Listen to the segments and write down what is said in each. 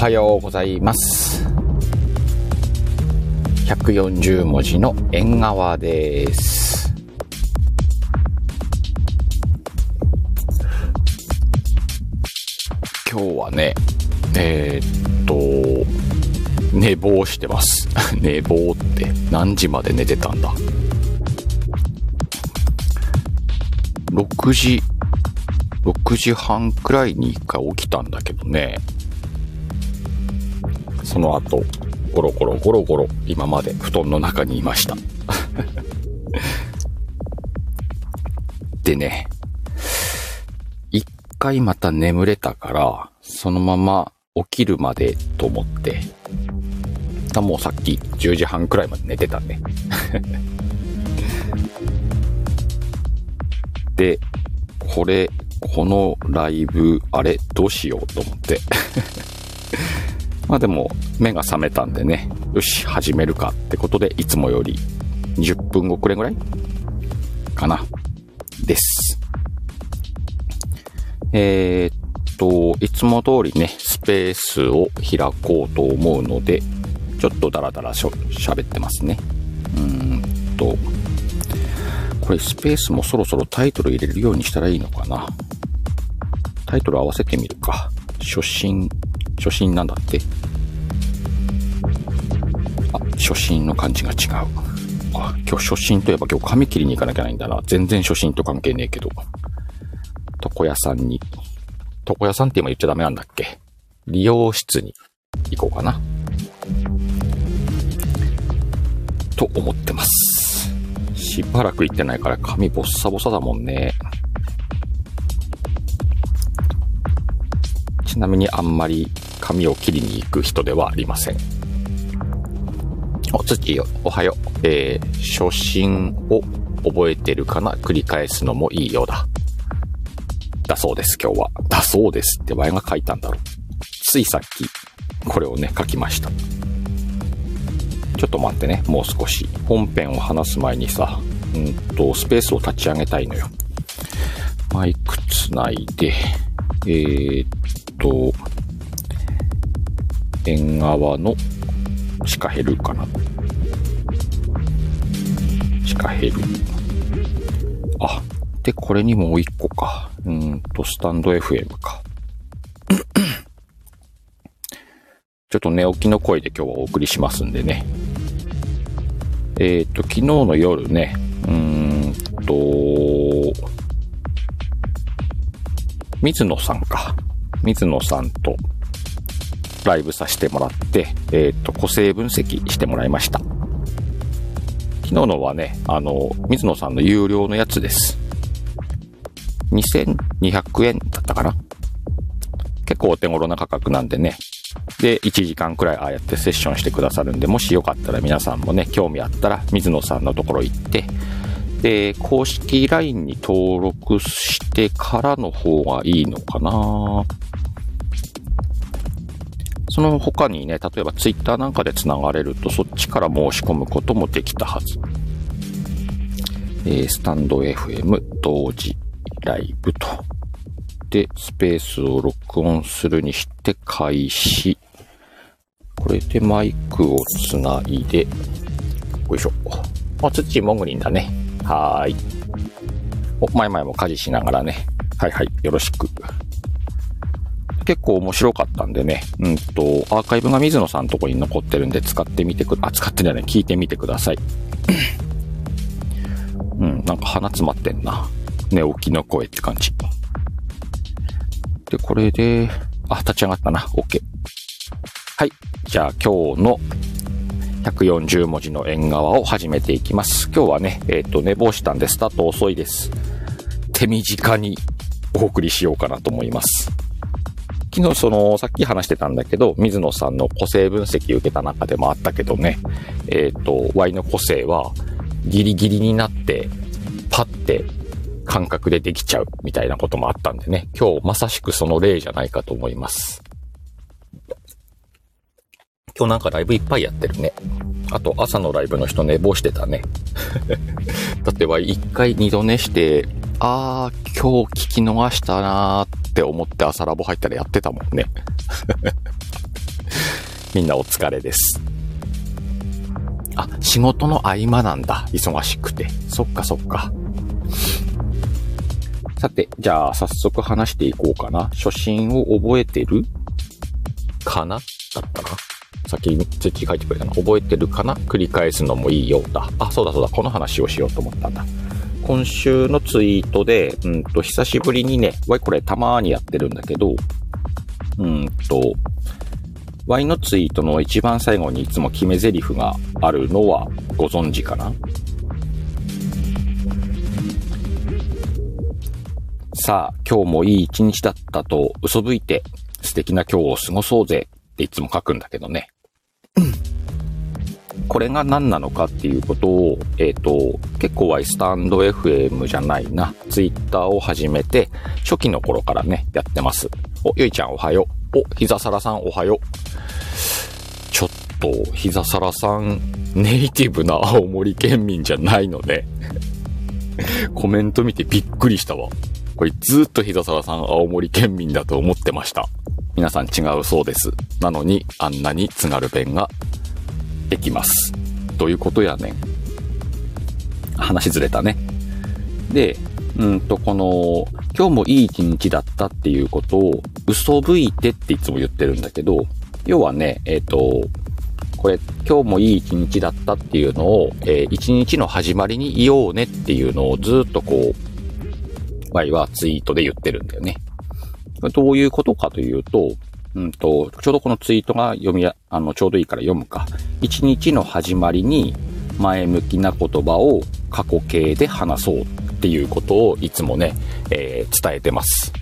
おはようございます。140文字の縁側です。今日はねえー、っと寝坊してます。寝坊って何時まで寝てたんだ？6時6時半くらいに一回起きたんだけどね。その後、ゴロゴロゴロゴロ、今まで布団の中にいました。でね、一回また眠れたから、そのまま起きるまでと思って、もうさっき10時半くらいまで寝てたね。で、これ、このライブ、あれ、どうしようと思ってまあでも、目が覚めたんでね、よし、始めるかってことで、いつもより20分遅れぐらいかな。です。えー、っと、いつも通りね、スペースを開こうと思うので、ちょっとダラダラしゃ喋ってますね。うーんと、これスペースもそろそろタイトル入れるようにしたらいいのかな。タイトル合わせてみるか。初心初心なんだって、初心の感じが違う。あ、今日初心といえば今日髪切りに行かなきゃないんだな。全然初心と関係ねえけど。床屋さんに。床屋さんって今言っちゃダメなんだっけ？理容室に行こうかな。と思ってます。しばらく行ってないから髪ボッサボサだもんね。ちなみにあんまり髪を切りに行く人ではありません。お、土よ、おはよう。えー、初心を覚えてるかな？繰り返すのもいいようだ。だそうです、今日は。だそうですって前が書いたんだろう。ついさっき、これをね、書きました。ちょっと待ってね、もう少し。本編を話す前にさ、うんと、スペースを立ち上げたいのよ。マイクつないで、えー、と、縁側のシカヘルかな。シカヘル。あ、で、これにもう一個か。うんと、スタンド FM か。ちょっと寝起きの声で今日はお送りしますんでね。えっ、ー、と、昨日の夜ね、うーんと、水野さんか。水野さんとライブさせてもらって、えっ、ー、と、個性分析してもらいました。昨日のはね、あの、水野さんの有料のやつです。2200円だったかな？結構お手頃な価格なんでね。で、1時間くらいああやってセッションしてくださるんで、もしよかったら皆さんもね、興味あったら水野さんのところ行って、で、公式 LINE に登録してからの方がいいのかなその他にね、例えば Twitter なんかで繋がれると、そっちから申し込むこともできたはず。えー、スタンド FM 同時ライブと。で、スペースを録音するにして開始。これでマイクをつないで、よいしょ。あ、土もぐりんだね。はーい。お、前々も家事しながらね。はいはい、よろしく。結構面白かったんでね、うんと、アーカイブが水野さんのとこに残ってるんで使ってみてく、あ、使ってんじゃない、聞いてみてください。うん、なんか鼻詰まってんな。寝起きの声って感じ。で、これで、あ、立ち上がったな。OK。はい。じゃあ今日の140文字の縁側を始めていきます。今日はね、えっ、ー、と、寝坊したんでスタート遅いです。手短にお送りしようかなと思います。昨日その、さっき話してたんだけど、水野さんの個性分析受けた中でもあったけどね、えっ、ー、と、Y の個性はギリギリになって、パッて感覚でできちゃうみたいなこともあったんでね、今日まさしくその例じゃないかと思います。今日なんかライブいっぱいやってるね。あと朝のライブの人寝坊してたね。だっては一回二度寝して、あー、今日聞き逃したなーっって思って朝ラボ入ったらやってたもんね。みんなお疲れです。あ、仕事の合間なんだ。忙しくて。そっかそっか。さて、じゃあ早速話していこうかな。初心を覚えてる？かな？だったな。先にツイッチ書いてくれたの。覚えてるかな？繰り返すのもいいようだ。あ、そうだそうだ。この話をしようと思ったんだ。今週のツイートで、うんと、久しぶりにね、わいこれたまーにやってるんだけど、うんと、Y のツイートの一番最後にいつも決め台詞があるのはご存知かな？さあ、今日もいい一日だったと嘘吹いて素敵な今日を過ごそうぜっていつも書くんだけどね。これが何なのかっていうことを、えっ、ー、と、結構はスタンド FM じゃないな、ツイッターを始めて、初期の頃からね、やってます。お、ゆいちゃんおはよう。お、ひざさらさんおはよう。ちょっと、ひざさらさん、ネイティブな青森県民じゃないので コメント見てびっくりしたわ。これずっとひざさらさん青森県民だと思ってました。皆さん違うそうです。なのに、あんなに津軽弁ができます。どういうことやねん。話ずれたね。で、うんと、この、今日もいい一日だったっていうことを、嘘吹いてっていつも言ってるんだけど、要はね、えっ、ー、と、これ、今日もいい一日だったっていうのを、えー、一日の始まりに言おうねっていうのをずっとこう、Y はツイートで言ってるんだよね。どういうことかというと、うんと、ちょうどこのツイートが読みや、あの、ちょうどいいから読むか。一日の始まりに前向きな言葉を過去形で話そうっていうことをいつもね、えー、伝えてます。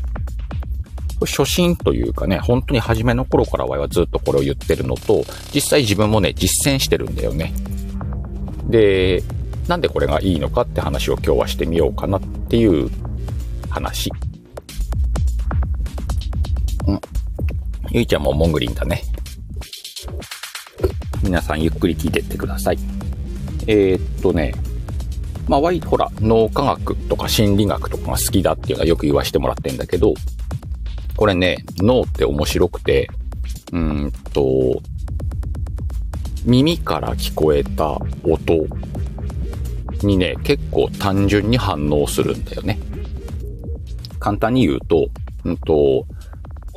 初心というかね、本当に初めの頃から我はずっとこれを言ってるのと、実際自分もね、実践してるんだよね。で、なんでこれがいいのかって話を今日はしてみようかなっていう話。ゆいちゃんもモングリンだね。皆さんゆっくり聞いてってください。えー、っとね、まあ、ほら、脳科学とか心理学とかが好きだっていうのはよく言わしてもらってんだけど、これね、脳って面白くて、うんと、耳から聞こえた音にね、結構単純に反応するんだよね。簡単に言うと、うんと、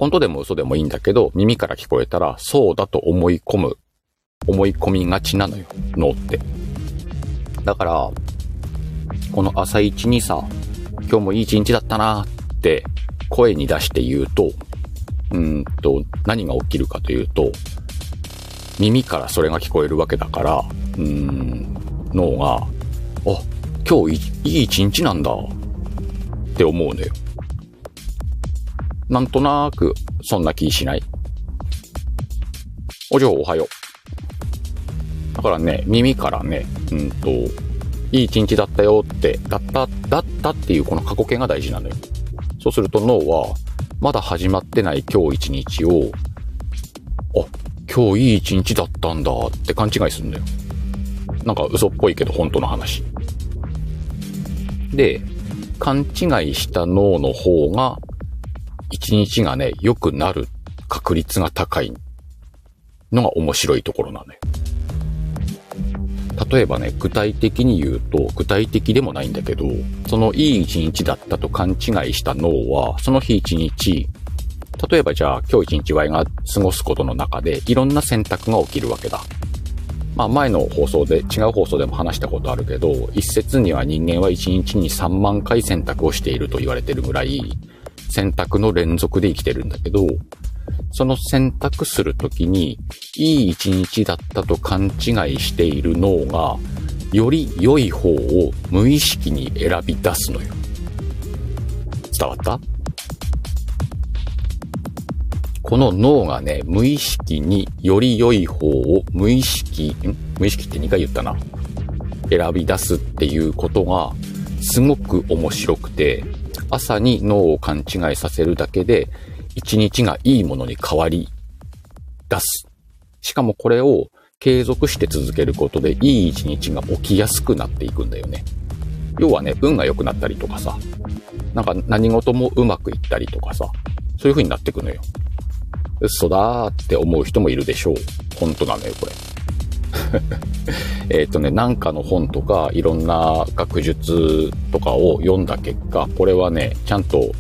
本当でも嘘でもいいんだけど、耳から聞こえたら、そうだと思い込む、思い込みがちなのよ、脳って。だから、この朝一にさ、今日もいい一日だったなって声に出して言うと、うんと、何が起きるかというと、耳からそれが聞こえるわけだから、うん、脳が、あ、今日いい一日なんだって思うのよ。なんとなく、そんな気しないお嬢おはよう。だからね、耳からね、うんと、いい一日だったよって、だった、だったっていうこの過去形が大事なのよ。そうすると脳は、まだ始まってない今日一日を、あ、今日いい一日だったんだって勘違いするんだよ。なんか嘘っぽいけど本当の話。で、勘違いした脳の方が一日がね、良くなる確率が高いのが面白いところなのよ。例えばね、具体的に言うと、具体的でもないんだけど、そのいい一日だったと勘違いした脳は、その日一日、例えばじゃあ今日一日 Y が過ごすことの中でいろんな選択が起きるわけだ。まあ前の放送で、違う放送でも話したことあるけど、一説には人間は一日に3万回選択をしていると言われてるぐらい、選択の連続で生きてるんだけど、その選択するときに、いい一日だったと勘違いしている脳が、より良い方を無意識に選び出すのよ。伝わった？この脳がね、無意識により良い方を無意識、ん？無意識って2回言ったな。選び出すっていうことが、すごく面白くて、朝に脳を勘違いさせるだけで、一日がいいものに変わり出す。しかもこれを継続して続けることで、いい一日が起きやすくなっていくんだよね。要はね、運が良くなったりとかさ、なんか何事もうまくいったりとかさ、そういう風になっていくのよ。嘘だーって思う人もいるでしょう。本当なのよ、これ。えっとね、なんかの本とか、いろんな学術とかを読んだ結果、これはね、ちゃんと、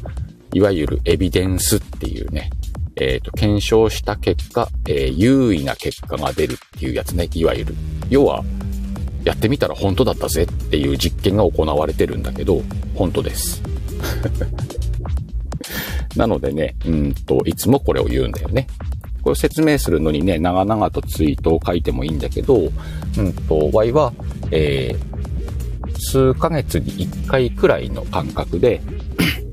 いわゆるエビデンスっていうね、えっ、ー、と、検証した結果、えー、優位な結果が出るっていうやつね、いわゆる。要は、やってみたら本当だったぜっていう実験が行われてるんだけど、本当です。なのでね、うんと、いつもこれを言うんだよね。これ説明するのにね、長々とツイートを書いてもいいんだけど、うんと、Y は、えー、数ヶ月に1回くらいの感覚で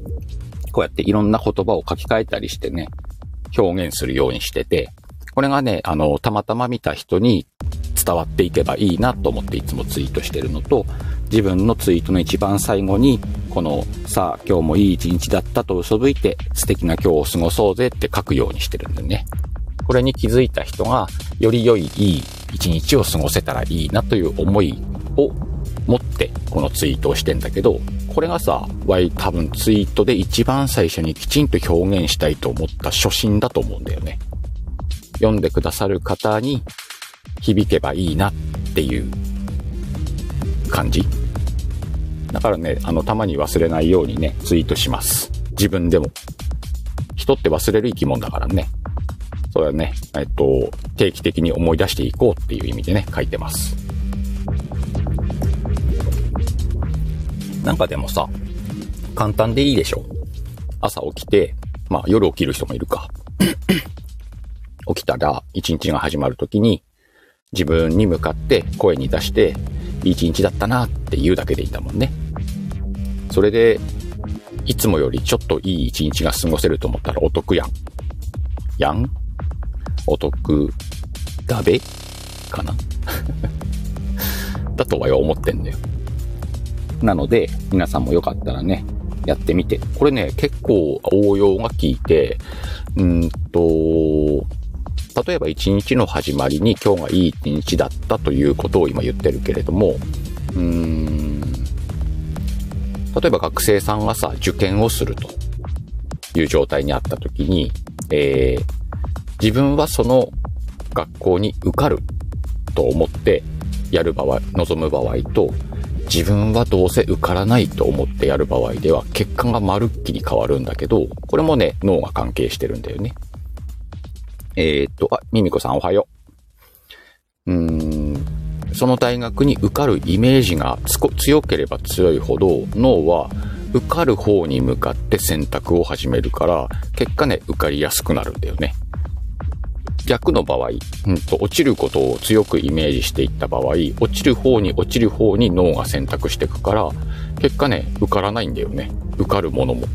こうやっていろんな言葉を書き換えたりしてね、表現するようにしてて、これがね、あの、たまたま見た人に伝わっていけばいいなと思っていつもツイートしてるのと、自分のツイートの一番最後に、この、さあ、今日もいい一日だったと嘘吹いて、素敵な今日を過ごそうぜって書くようにしてるんでね。これに気づいた人が、より良いいい一日を過ごせたらいいなという思いを持って、このツイートをしてんだけど、これがさ、Y 多分ツイートで一番最初にきちんと表現したいと思った初心だと思うんだよね。読んでくださる方に響けばいいなっていう感じ。だからね、あの、たまに忘れないようにね、ツイートします。自分でも。人って忘れる生き物だからね。それはね、えっと、定期的に思い出していこうっていう意味でね、書いてます。なんかでもさ、簡単でいいでしょ。朝起きて、まあ夜起きる人もいるか。起きたら一日が始まるときに自分に向かって声に出していい一日だったなって言うだけでいいんだもんね。それで、いつもよりちょっといい一日が過ごせると思ったらお得やん。やんお得だべかな？だとは思ってんだよ。なので、皆さんもよかったらね、やってみて。これね、結構応用が効いて、うんと、例えば一日の始まりに今日がいい一日だったということを今言ってるけれども、うーん、例えば学生さんがさ、受験をするという状態にあった時に、えー、自分はその学校に受かると思ってやる場合、望む場合と、自分はどうせ受からないと思ってやる場合では結果がまるっきり変わるんだけど、これもね、脳が関係してるんだよね。えー、っと、あ、ミミコさんおはよう。うーん、その大学に受かるイメージが強ければ強いほど脳は受かる方に向かって選択を始めるから、結果ね、受かりやすくなるんだよね。逆の場合、うんと、落ちることを強くイメージしていった場合、落ちる方に落ちる方に脳が選択していくから、結果ね、受からないんだよね。受かるものも。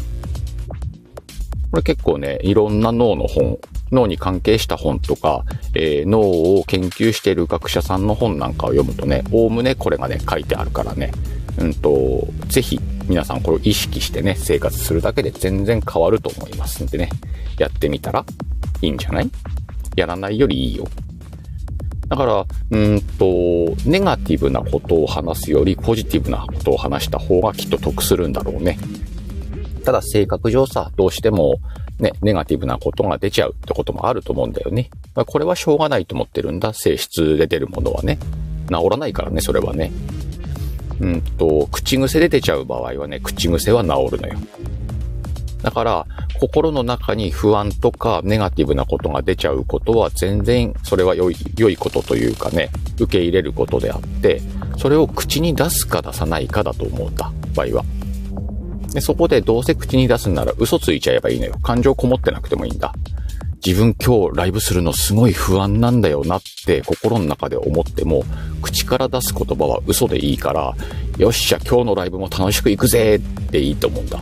これ結構ね、いろんな脳の本、脳に関係した本とか、えー、脳を研究している学者さんの本なんかを読むとね、おおむねこれがね、書いてあるからね、うんと、ぜひ皆さんこれを意識してね、生活するだけで全然変わると思いますんでね、やってみたらいいんじゃない？やらないよりいいよ。だから、うんと、ネガティブなことを話すよりポジティブなことを話した方がきっと得するんだろうね。ただ性格上さ、どうしてもね、ネガティブなことが出ちゃうってこともあると思うんだよね。ま、これはしょうがないと思ってるんだ。性質で出るものはね。治らないからね、それはね。うんと、口癖で出ちゃう場合はね、口癖は治るのよ。だから、心の中に不安とかネガティブなことが出ちゃうことは全然それは良い、良いことというかね、受け入れることであって、それを口に出すか出さないかだと思うんだ、場合は。で、そこでどうせ口に出すんなら嘘ついちゃえばいいのよ。感情こもってなくてもいいんだ。自分今日ライブするのすごい不安なんだよなって心の中で思っても、口から出す言葉は嘘でいいから、よっしゃ今日のライブも楽しく行くぜっていいと思うんだ。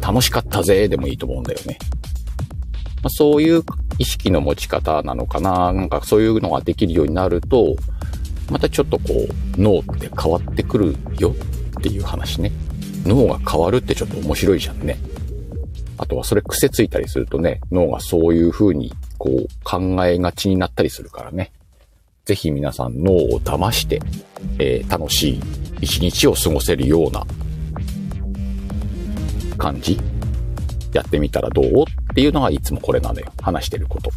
楽しかったぜでもいいと思うんだよね。まあ、そういう意識の持ち方なのかな。なんかそういうのができるようになると、またちょっとこう、脳って変わってくるよっていう話ね。脳が変わるってちょっと面白いじゃんね。あとはそれ癖ついたりするとね、脳がそういう風にこう考えがちになったりするからね。ぜひ皆さん脳を騙して、えー、楽しい一日を過ごせるような感じ？やってみたらどう？っていうのがいつもこれなのよ。話してること。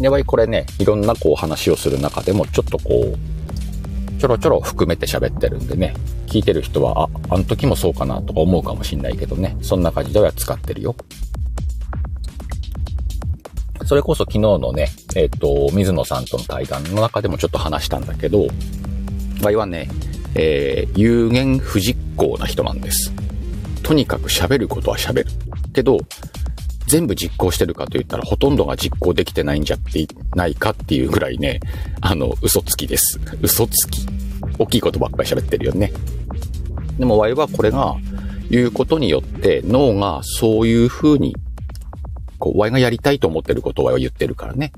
で、わいこれね、いろんなこう話をする中でも、ちょっとこう、ちょろちょろ含めて喋ってるんでね、聞いてる人は、あ、あの時もそうかなとか思うかもしんないけどね、そんな感じでは使ってるよ。それこそ昨日のね、えっ、ー、と、水野さんとの対談の中でもちょっと話したんだけど、わいはね、えー、有言不実行な人なんです。とにかく喋ることは喋る。けど、全部実行してるかと言ったらほとんどが実行できてないんじゃってないかっていうぐらいね、あの、嘘つきです。嘘つき。大きいことばっかり喋ってるよね。でも、ワイはこれが言うことによって脳がそういう風に、こう、ワイがやりたいと思ってることは言ってるからね。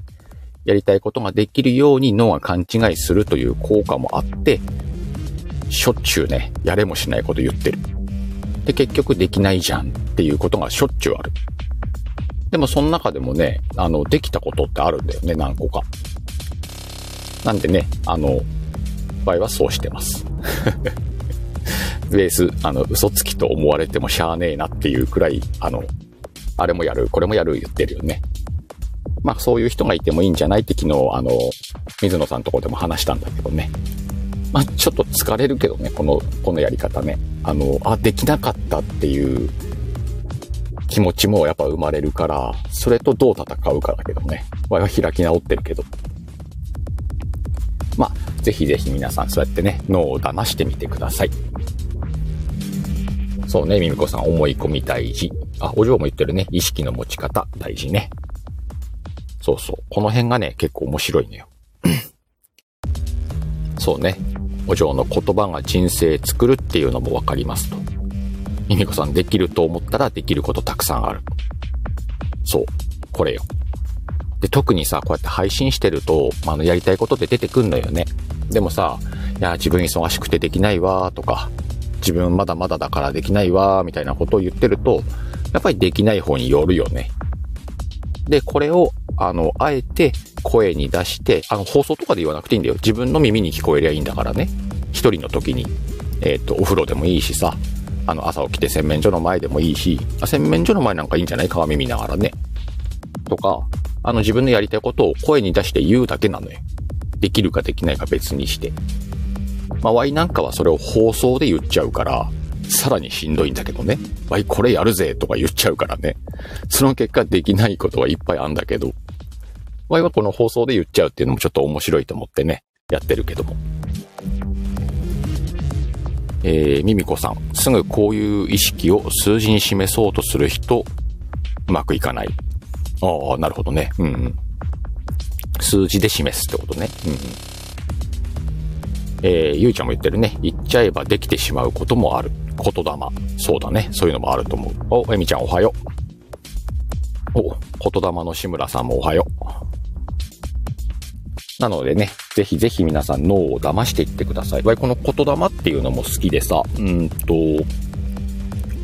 やりたいことができるように脳が勘違いするという効果もあって、しょっちゅうね、やれもしないこと言ってる。で、結局できないじゃんっていうことがしょっちゅうある。でもその中でもね、あの、できたことってあるんだよね、何個か。なんでね、あの、場合はそうしてます。ベース、あの、嘘つきと思われてもしゃあねえなっていうくらい、あの、あれもやる、これもやる言ってるよね。まあそういう人がいてもいいんじゃないって昨日、あの、水野さんとこでも話したんだけどね。まあちょっと疲れるけどね、この、このやり方ね。あの、あ、できなかったっていう気持ちもやっぱ生まれるから、それとどう戦うかだけどね。我は開き直ってるけど。まあ、ぜひぜひ皆さんそうやってね、脳を騙してみてください。そうね、ミミコさん、思い込み大事。あ、お嬢も言ってるね。意識の持ち方大事ね。そうそう。この辺がね、結構面白いのよ。そうね。お嬢の言葉が人生作るっていうのもわかりますと。ミミコさんできると思ったらできることたくさんある。そう。これよ。で、特にさ、こうやって配信してると、まあ、の、やりたいことって出てくんのよね。でもさ、いや、自分忙しくてできないわ、とか、自分まだまだだからできないわ、みたいなことを言ってると、やっぱりできない方によるよね。で、これを、あの、あえて声に出して、あの、放送とかで言わなくていいんだよ。自分の耳に聞こえりゃいいんだからね。一人の時に、えっ、ー、と、お風呂でもいいしさ、あの、朝起きて洗面所の前でもいいし、洗面所の前なんかいいんじゃない？鏡見ながらね。とか、あの自分のやりたいことを声に出して言うだけなのよ。できるかできないか別にして。まあ、ワイなんかはそれを放送で言っちゃうから、さらにしんどいんだけどね。ワイこれやるぜとか言っちゃうからね。その結果できないことはいっぱいあんだけど、ワイはこの放送で言っちゃうっていうのもちょっと面白いと思ってね、やってるけども。えー、ミミコさん、すぐこういう意識を数字に示そうとする人、うまくいかない。ああ、なるほどね。うん、うん。数字で示すってことね。うん、うん。えー、ゆいちゃんも言ってるね。言っちゃえばできてしまうこともある。言霊。そうだね。そういうのもあると思う。お、えみちゃんおはよう。お、言霊の志村さんもおはよう。なのでね、ぜひぜひ皆さん脳を騙していってください。この言霊っていうのも好きでさ、うんと、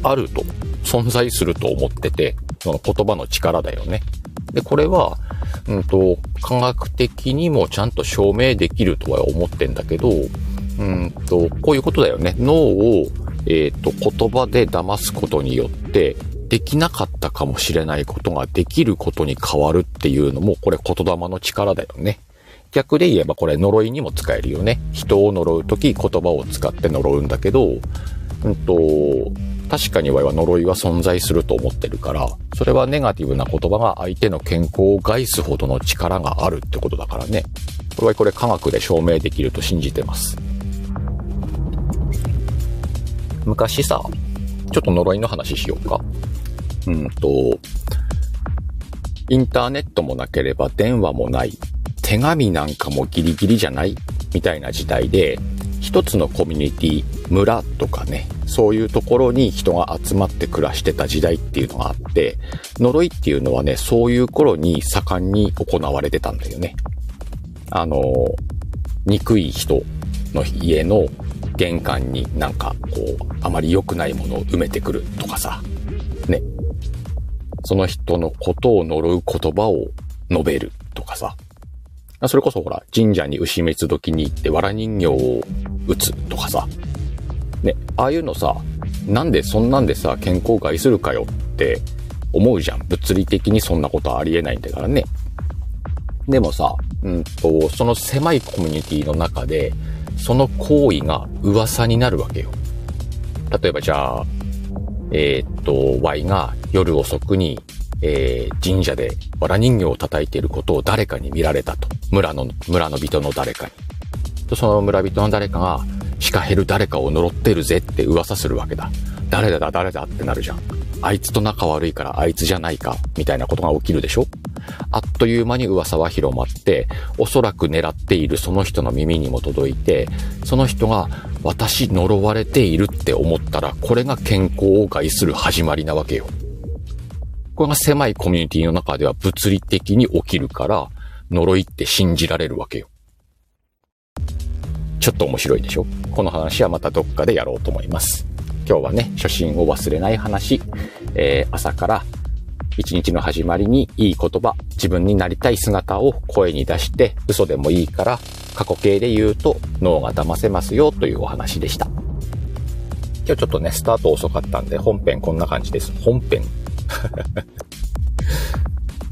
あると、存在すると思ってて、その言葉の力だよね。で、これは、うんと、科学的にもちゃんと証明できるとは思ってんだけど、うんと、こういうことだよね。脳を、えっ、ー、と、言葉で騙すことによって、できなかったかもしれないことができることに変わるっていうのも、これ言霊の力だよね。逆で言えばこれ呪いにも使えるよね。人を呪うとき言葉を使って呪うんだけど、うんと、確かに我々は呪いは存在すると思ってるから、それはネガティブな言葉が相手の健康を害すほどの力があるってことだからね。これはこれ科学で証明できると信じてます。昔さ、ちょっと呪いの話しようか。うんと、インターネットもなければ電話もない手紙なんかもギリギリじゃないみたいな時代で、一つのコミュニティ、村とかね、そういうところに人が集まって暮らしてた時代っていうのがあって、呪いっていうのはね、そういう頃に盛んに行われてたんだよね。あの、憎い人の家の玄関になんかこう、あまり良くないものを埋めてくるとかさ、ね。その人のことを呪う言葉を述べるとかさ、それこそほら、神社に牛滅時に行って藁人形を打つとかさ。ね、ああいうのさ、なんでそんなんでさ、健康害するかよって思うじゃん。物理的にそんなことはありえないんだからね。でもさ、うんと、その狭いコミュニティの中で、その行為が噂になるわけよ。例えばじゃあ、えー、っと、Y が夜遅くに、えー、神社で藁人形を叩いていることを誰かに見られたと。村の、村の人の誰かに。その村人の誰かが、シカヘル誰かを呪ってるぜって噂するわけだ。誰だ誰だってなるじゃん。あいつと仲悪いからあいつじゃないか、みたいなことが起きるでしょ？あっという間に噂は広まって、おそらく狙っているその人の耳にも届いて、その人が私呪われているって思ったら、これが健康を害する始まりなわけよ。これが狭いコミュニティの中では物理的に起きるから、呪いって信じられるわけよ。ちょっと面白いでしょ？この話はまたどっかでやろうと思います。今日はね、初心を忘れない話、えー、朝から一日の始まりにいい言葉、自分になりたい姿を声に出して嘘でもいいから過去形で言うと脳が騙せますよというお話でした。今日ちょっとね、スタート遅かったんで本編こんな感じです。本編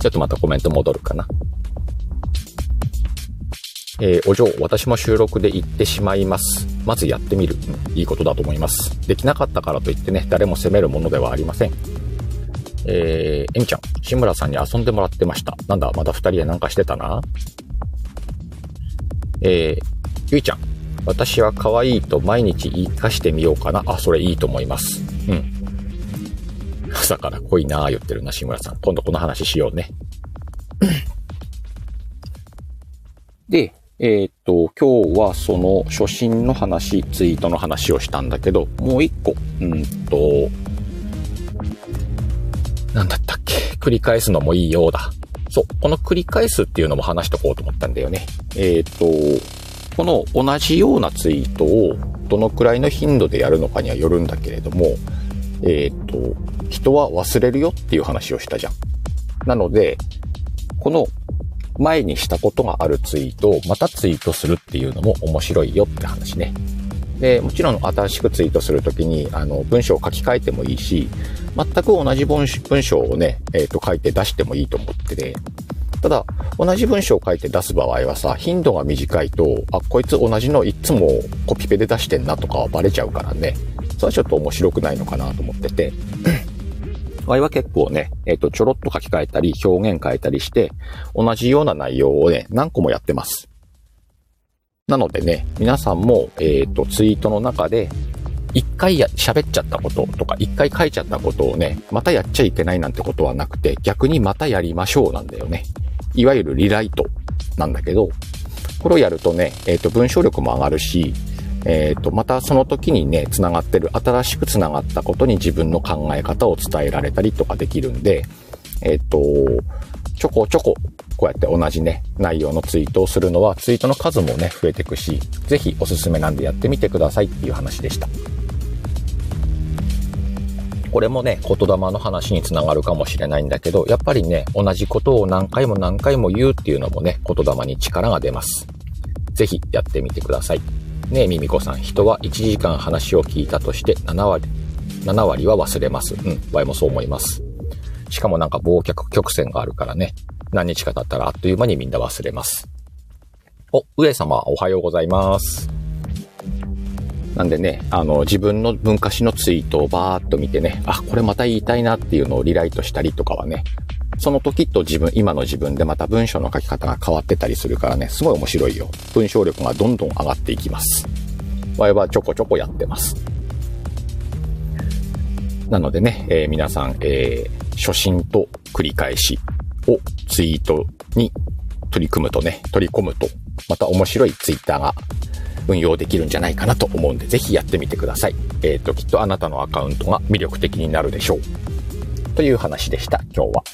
ちょっとまたコメント戻るかな。えー、お嬢、私も収録で行ってしまいます。まずやってみる。うん、いいことだと思います。できなかったからといってね、誰も責めるものではありません。えー、えみちゃん、志村さんに遊んでもらってました。なんだ、まだ二人でなんかしてたな？えー、ゆいちゃん、私は可愛いと毎日言い聞かしてみようかな。あ、それいいと思います。うん。朝から濃いなぁ言ってるな、志村さん。今度この話しようね。で、えー、っと、今日はその初心の話、ツイートの話をしたんだけど、もう一個、うんと、なんだったっけ？繰り返すのもいいようだ。そう、この繰り返すっていうのも話しとこうと思ったんだよね。えー、っと、この同じようなツイートをどのくらいの頻度でやるのかにはよるんだけれども、えー、っと、人は忘れるよっていう話をしたじゃん。なので、この前にしたことがあるツイートをまたツイートするっていうのも面白いよって話ね。で、もちろん新しくツイートするときに、あの、文章を書き換えてもいいし、全く同じ文章をね、えっ、ー、と、書いて出してもいいと思ってて、ただ、同じ文章を書いて出す場合はさ、頻度が短いと、あ、こいつ同じのいつもコピペで出してんなとかはバレちゃうからね、それはちょっと面白くないのかなと思ってて、場合は結構ね、えっ、ー、と、ちょろっと書き換えたり、表現変えたりして、同じような内容をね、何個もやってます。なのでね、皆さんも、えっ、ー、と、ツイートの中で、一回や、喋っちゃったこととか、一回書いちゃったことをね、またやっちゃいけないなんてことはなくて、逆にまたやりましょうなんだよね。いわゆるリライトなんだけど、これをやるとね、えっ、ー、と、文章力も上がるし、えっ、ー、と、またその時にね、繋がってる、新しく繋がったことに自分の考え方を伝えられたりとかできるんで、えっ、ー、と、ちょこちょこ、こうやって同じね、内容のツイートをするのは、ツイートの数もね、増えていくし、ぜひおすすめなんでやってみてくださいっていう話でした。これもね、言霊の話につながるかもしれないんだけど、やっぱりね、同じことを何回も何回も言うっていうのもね、言霊に力が出ます。ぜひやってみてください。ねえ、ミミコさん、人は1時間話を聞いたとして7割、7割は忘れます。うん、場合もそう思います。しかもなんか忘却曲線があるからね、何日か経ったらあっという間にみんな忘れます。お、上様、おはようございます。なんでね、あの、自分の昔のツイートをバーっと見てね、あ、これまた言いたいなっていうのをリライトしたりとかはね、その時と自分、今の自分でまた文章の書き方が変わってたりするからね、すごい面白いよ。文章力がどんどん上がっていきます。我々はちょこちょこやってます。なのでね、えー、皆さん、えー、初心と繰り返しをツイートに取り組むとね、取り込むと、また面白いツイッターが運用できるんじゃないかなと思うんで、ぜひやってみてください。えっ、ー、と、きっとあなたのアカウントが魅力的になるでしょう。という話でした、今日は。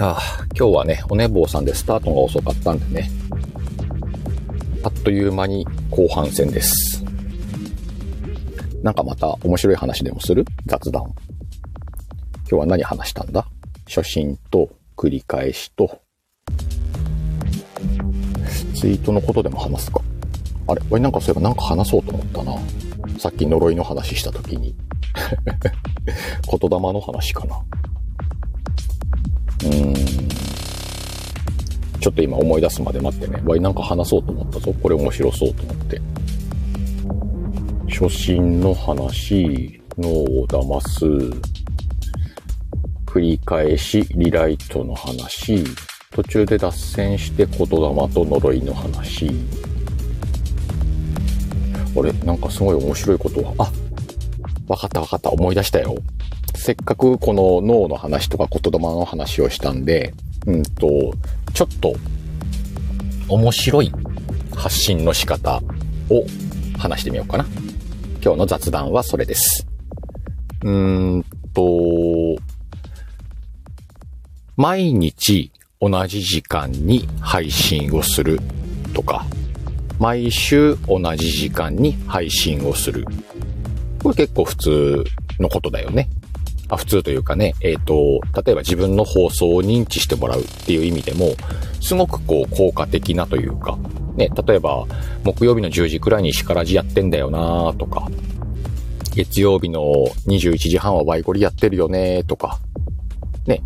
ああ、今日はね、お寝坊さんでスタートが遅かったんでね、あっという間に後半戦です。なんかまた面白い話でもする？雑談。今日は何話したんだ？初心と繰り返しと、ツイートのことでも話すか。あれ俺なんかそういえばなんか話そうと思ったな。さっき呪いの話した時に。言霊の話かな。うーん。ちょっと今思い出すまで待ってね。わい、なんか話そうと思ったぞ。これ面白そうと思って。初心の話、脳を騙す、繰り返しリライトの話、途中で脱線して言霊と呪いの話。あれなんかすごい面白いことは、あ、わかったわかった、思い出したよ。せっかくこの脳の話とか言霊の話をしたんで、うんと、ちょっと面白い発信の仕方を話してみようかな。今日の雑談はそれです。うーんと、毎日同じ時間に配信をするとか、毎週同じ時間に配信をする。これ結構普通のことだよね。あ普通というかね、えっ、ー、と、例えば自分の放送を認知してもらうっていう意味でも、すごくこう効果的なというか、ね、例えば、木曜日の10時くらいに叱らじやってんだよなとか、月曜日の21時半はワイゴリやってるよねとか、ね、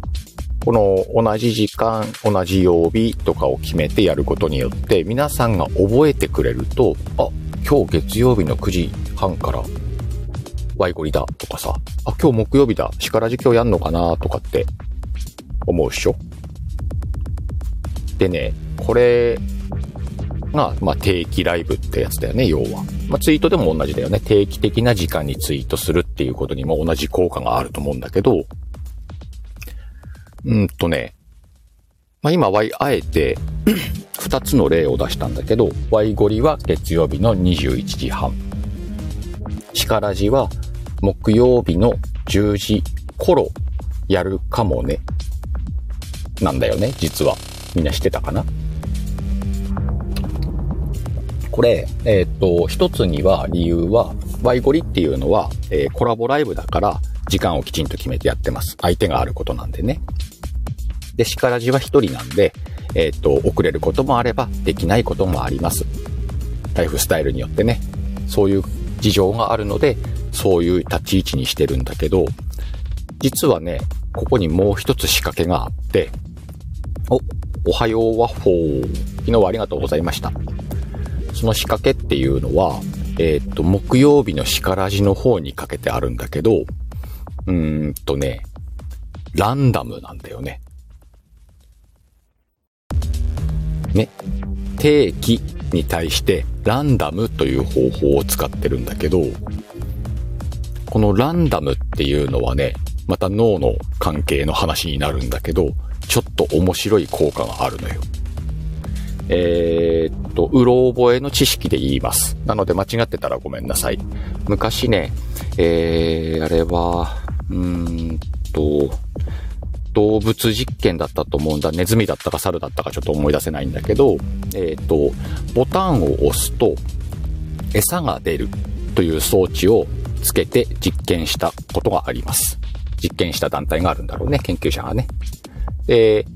この同じ時間、同じ曜日とかを決めてやることによって、皆さんが覚えてくれると、あ、今日月曜日の9時半からワイゴリだとかさ、あ、今日木曜日だ、叱らじ今日やんのかなとかって思うっしょでね、これが、まあ、定期ライブってやつだよね、要は。まあ、ツイートでも同じだよね。定期的な時間にツイートするっていうことにも同じ効果があると思うんだけど、うんとね、まあ、今、Y、あえて 二つの例を出したんだけど、Y ゴリは月曜日の21時半。シカラジは木曜日の10時頃やるかもね。なんだよね、実は。みんな知ってたかな？これ、えっ、と、一つには理由は、ワイゴリっていうのは、えー、コラボライブだから、時間をきちんと決めてやってます。相手があることなんでね。で、シカラジは一人なんで、えっ、と、遅れることもあれば、できないこともあります。ライフスタイルによってね。そういう事情があるので、そういう立ち位置にしてるんだけど、実はね、ここにもう一つ仕掛けがあって、お、おはようワッホー。昨日はありがとうございました。その仕掛けっていうのは、えー、っと、木曜日のシカラジの方にかけてあるんだけど、うーんとね、ランダムなんだよね。ね。定期に対してランダムという方法を使ってるんだけど、このランダムっていうのはね、また脳の関係の話になるんだけど、ちょっと面白い効果があるのよ。えー、っと、うろ覚えの知識で言います。なので間違ってたらごめんなさい。昔ね、えー、あれは、うーんと、動物実験だったと思うんだ。ネズミだったか猿だったかちょっと思い出せないんだけど、えっ、と、ボタンを押すと餌が出るという装置をつけて実験したことがあります。実験した団体があるんだろうね、研究者がね。で、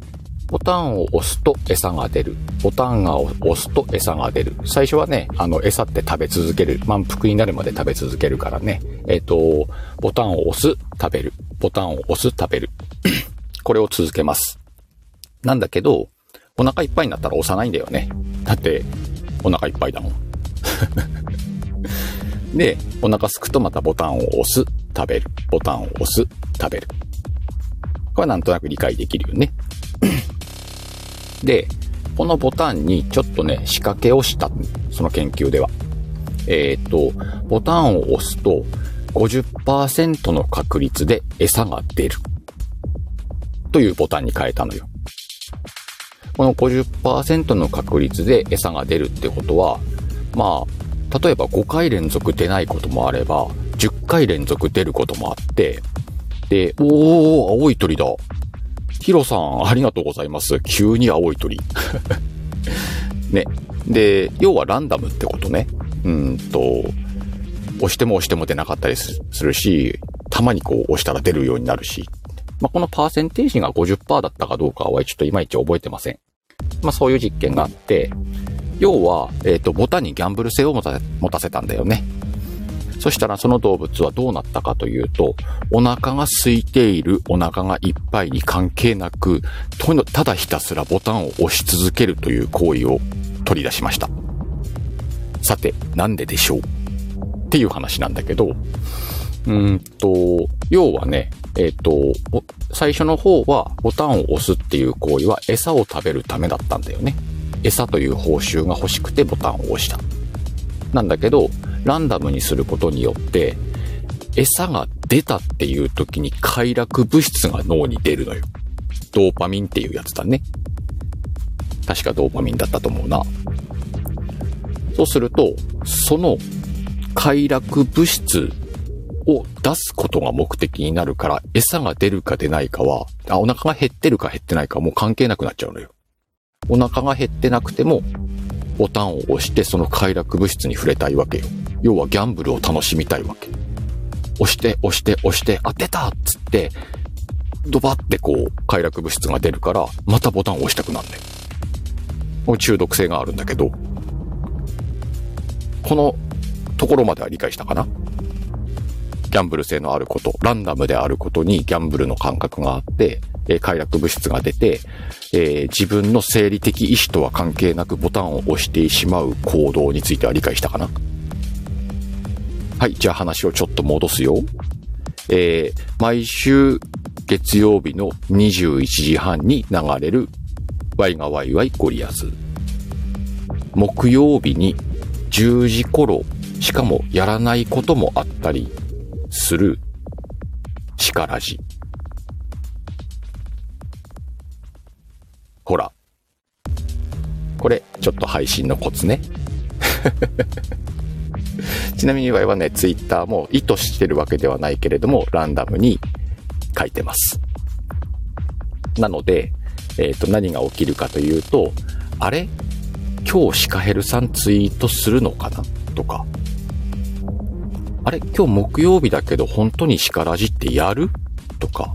ボタンを押すと餌が出る。ボタンが押すと餌が出る。最初はね、あの、餌って食べ続ける。満腹になるまで食べ続けるからね。えっ、ー、と、ボタンを押す、食べる。ボタンを押す、食べる。これを続けます。なんだけど、お腹いっぱいになったら押さないんだよね。だって、お腹いっぱいだもん。で、お腹すくとまたボタンを押す、食べる。ボタンを押す、食べる。これはなんとなく理解できるよね。で、このボタンにちょっとね、仕掛けをした。その研究では。えっ、ー、と、ボタンを押すと50%の確率で餌が出る。というボタンに変えたのよ。この50%の確率で餌が出るってことは、まあ、例えば5回連続出ないこともあれば、10回連続出ることもあって、で、おー、青い鳥だ。ヒロさん、ありがとうございます。急に青い鳥。ね。で、要はランダムってことね。うんと、押しても押しても出なかったりするし、たまにこう押したら出るようになるし。まあ、このパーセンテージが50%だったかどうかはちょっといまいち覚えてません。まあ、そういう実験があって、要は、えっ、ー、と、ボタンにギャンブル性を持た持たせたんだよね。そしたらその動物はどうなったかというと、お腹が空いている、お腹がいっぱいに関係なく、ただひたすらボタンを押し続けるという行為を取り出しました。さて、なんででしょう？っていう話なんだけど、うんと、要はね、えっ、ー、と、最初の方はボタンを押すっていう行為は餌を食べるためだったんだよね。餌という報酬が欲しくてボタンを押した。なんだけど、ランダムにすることによって、餌が出たっていう時に快楽物質が脳に出るのよ。ドーパミンっていうやつだね。確かドーパミンだったと思うな。そうすると、その快楽物質を出すことが目的になるから、餌が出るか出ないかは、あ、お腹が減ってるか減ってないかもう関係なくなっちゃうのよ。お腹が減ってなくても、ボタンを押してその快楽物質に触れたいわけよ。要はギャンブルを楽しみたいわけ。押して、押して、押して、あ、出たっつって、ドバってこう、快楽物質が出るから、またボタンを押したくなんねん。中毒性があるんだけど、このところまでは理解したかな？ギャンブル性のあること、ランダムであることにギャンブルの感覚があって、え、快楽物質が出て、えー、自分の生理的意志とは関係なくボタンを押してしまう行動については理解したかな？はい、じゃあ話をちょっと戻すよ。えー、毎週月曜日の21時半に流れるワイがワイワイゴリアズ。木曜日に10時頃、しかもやらないこともあったりする、シカラジ。ほら。これ、ちょっと配信のコツね。ちなみに我々はね、ツイッターも意図してるわけではないけれども、ランダムに書いてます。なので、えっ、ー、と、何が起きるかというと、あれ？今日シカヘルさんツイートするのかな？とか、あれ今日木曜日だけど本当にシカラジってやる？とか、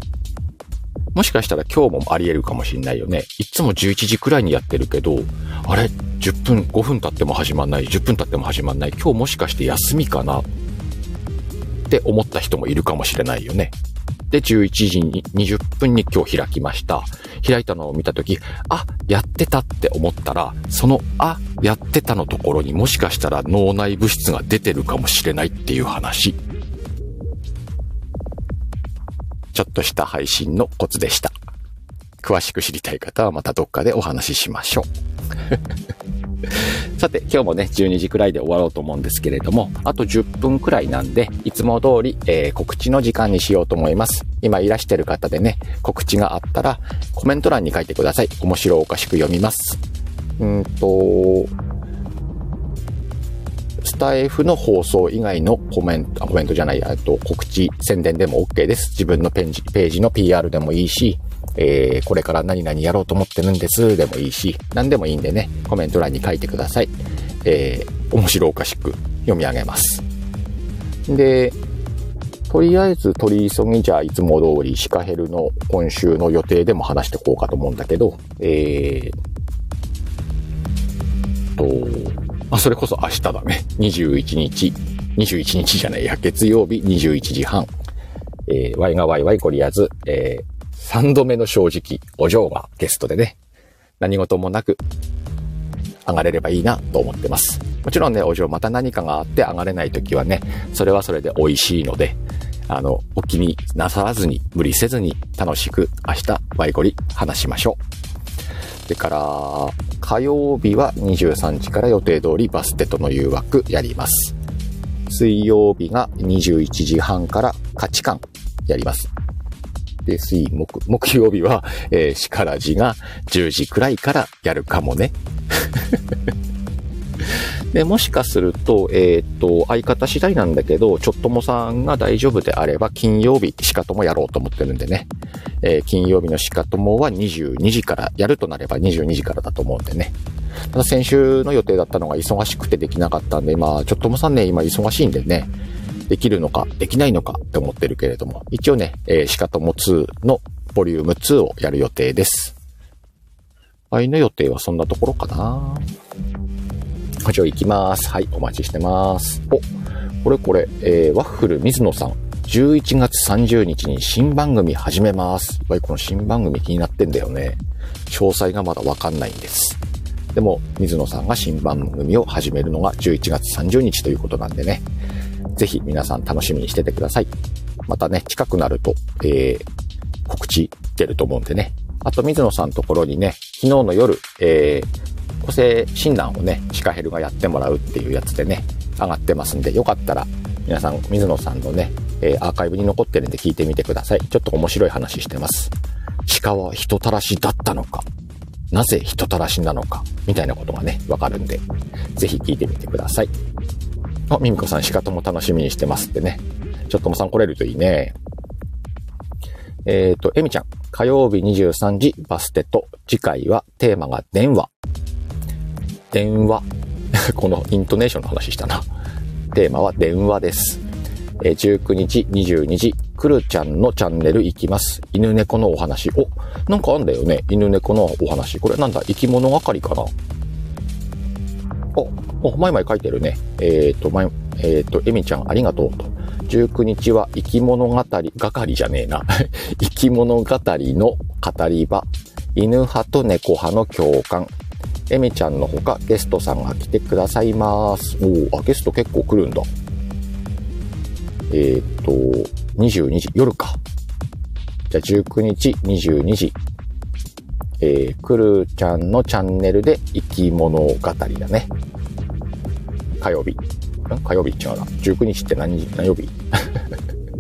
もしかしたら今日もあり得るかもしんないよね。いつも11時くらいにやってるけど、あれ ?10 分、5分経っても始まんない。10分経っても始まんない。今日もしかして休みかな？って思った人もいるかもしれないよね。で、11時に20分に今日開きました。開いたのを見たとき、あ、やってたって思ったら、その、あ、やってたのところにもしかしたら脳内物質が出てるかもしれないっていう話。ちょっとした配信のコツでした。詳しく知りたい方はまたどっかでお話ししましょう。さて、今日もね、12時くらいで終わろうと思うんですけれども、あと10分くらいなんで、いつも通り、えー、告知の時間にしようと思います。今いらしてる方でね、告知があったら、コメント欄に書いてください。面白おかしく読みます。うんと、スタイフの放送以外のコメント、コメントじゃないや、と告知、宣伝でも OK です。自分のページページの PR でもいいし、えー、これから何々やろうと思ってるんですでもいいし、何でもいいんでね、コメント欄に書いてください。えー、面白おかしく読み上げます。で、とりあえず取り急ぎじゃあいつも通りシカヘルの今週の予定でも話していこうかと思うんだけど、えー、と、あ、それこそ明日だね。21日、21日じゃないや、月曜日21時半。えー、ワイがワイワイゴリアズ、えー、3度目の正直、お嬢がゲストでね、何事もなく上がれればいいなと思ってます。もちろんね、お嬢また何かがあって上がれない時はね、それはそれで美味しいので、あの、お気になさらずに、無理せずに楽しく明日ワイゴリ話しましょう。それから、火曜日は23時から予定通りバステとの誘惑やります。水曜日が21時半から価値観やります。で、水、木、木曜日は、えー、シカラジが10時くらいからやるかもね。で、もしかすると、えっ、と、相方次第なんだけど、ちょっともさんが大丈夫であれば、金曜日、しかともやろうと思ってるんでね。えー、金曜日のしかともは22時から、やるとなれば22時からだと思うんでね。ただ先週の予定だったのが忙しくてできなかったんで、まあ、ちょっともさんね、今忙しいんでね。できるのか、できないのかって思ってるけれども、一応ね、えー、しかとも2のボリューム2をやる予定です。愛の予定はそんなところかな。じゃあ行きます。はい、お待ちしてます。お、これこれ、えー、ワッフル水野さん。11月30日に新番組始めます。やっぱりこの新番組気になってんだよね。詳細がまだわかんないんです。でも、水野さんが新番組を始めるのが11月30日ということなんでね。ぜひ皆さん楽しみにしててください。またね、近くなると、えー、告知出ると思うんでね。あと、水野さんのところにね、昨日の夜、えー、個性診断をね、シカヘルがやってもらうっていうやつでね、上がってますんで、よかったら、皆さん、水野さんのね、えー、アーカイブに残ってるんで聞いてみてください。ちょっと面白い話してます。鹿は人たらしだったのか、なぜ人たらしなのか、みたいなことがね、わかるんで、ぜひ聞いてみてください。あ、ミミコさん、鹿とも楽しみにしてますってね。ちょっともさん来れるといいね。えっ、ー、と、エミちゃん、火曜日23時バステと、次回はテーマが電話。電話。このイントネーションの話したな。テーマは電話です。え19日22時、くるちゃんのチャンネル行きます。犬猫のお話。お、なんかあんだよね。犬猫のお話。これなんだ？生き物係かな？お、お、前々書いてるね。えっ、ー、と、前、えっ、ー、と、エミちゃんありがとうと。19日は生き物語、係じゃねえな。生き物語の語り場。犬派と猫派の共感。エミちゃんのほかゲストさんが来てくださいます。おあ、ゲスト結構来るんだ。えっ、と、22時、夜か。じゃあ19日22時。えー、くるちゃんのチャンネルで生き物語だね。火曜日。ん？火曜日違うな。19日って何何曜日？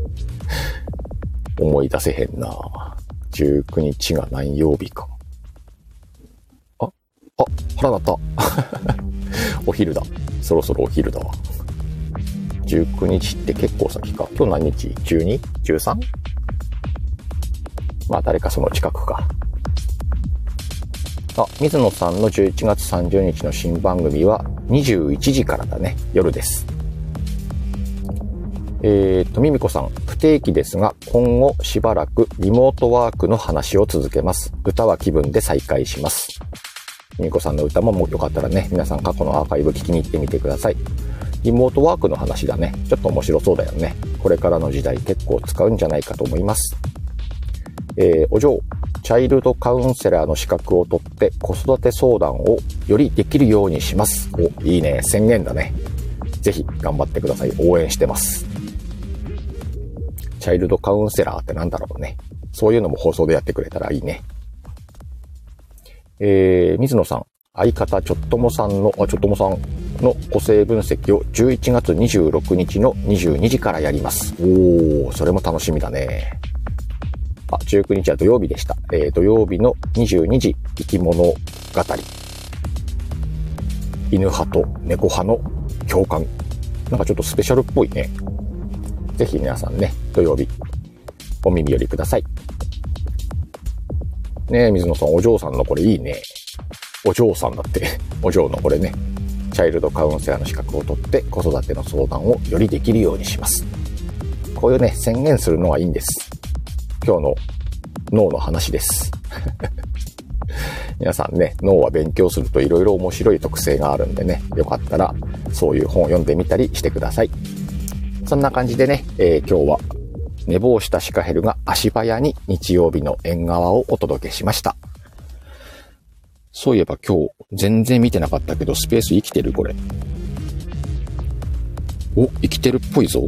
思い出せへんな。19日が何曜日か。あ、あ、腹鳴った。お昼だ。そろそろお昼だわ。19日って結構先か。今日何日 ?12?13? まあ誰かその近くか。あ、水野さんの11月30日の新番組は21時からだね。夜です。えー、と、ミミコさん、不定期ですが、今後しばらくリモートワークの話を続けます。歌は気分で再開します。ミミコさんの歌ももうよかったらね、皆さん過去のアーカイブ聞きに行ってみてください。リモートワークの話だね。ちょっと面白そうだよね。これからの時代結構使うんじゃないかと思います。えー、お嬢、チャイルドカウンセラーの資格を取って子育て相談をよりできるようにします。お、いいね。宣言だね。ぜひ頑張ってください。応援してます。チャイルドカウンセラーってなんだろうね。そういうのも放送でやってくれたらいいね。えー、水野さん、相方ちょっともさんの、あ、ちょっともさんの個性分析を11月26日の22時からやります。おー、それも楽しみだね。あ、19日は土曜日でした。えー、土曜日の22時、生き物語。犬派と猫派の共感。なんかちょっとスペシャルっぽいね。ぜひ皆さんね、土曜日、お耳寄りください。ねえ、水野さん、お嬢さんのこれいいね。お嬢さんだって、お嬢のこれね、チャイルドカウンセラーの資格を取って子育ての相談をよりできるようにします。こういうね、宣言するのはいいんです。今日の脳の話です。皆さんね、脳は勉強すると色々面白い特性があるんでね、よかったらそういう本を読んでみたりしてください。そんな感じでね、えー、今日は寝坊したシカヘルが足早に日曜日の縁側をお届けしました。そういえば今日全然見てなかったけどスペース生きてるこれ。お、生きてるっぽいぞ。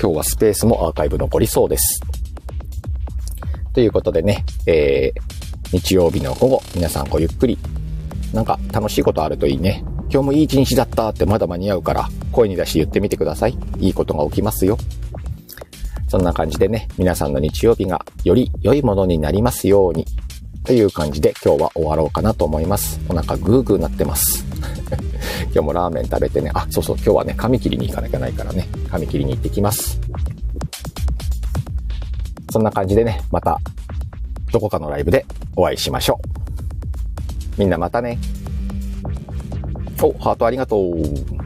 今日はスペースもアーカイブ残りそうです。ということでね、えー、日曜日の午後、皆さんごゆっくり、なんか楽しいことあるといいね。今日もいい一日だったってまだ間に合うから、声に出して言ってみてください。いいことが起きますよ。そんな感じでね、皆さんの日曜日がより良いものになりますように。という感じで今日は終わろうかなと思います。お腹グーグーなってます。今日もラーメン食べてね、あ、そうそう、今日はね、髪切りに行かなきゃないからね、髪切りに行ってきます。そんな感じでね、また、どこかのライブでお会いしましょう。みんなまたね。お、ハートありがとう。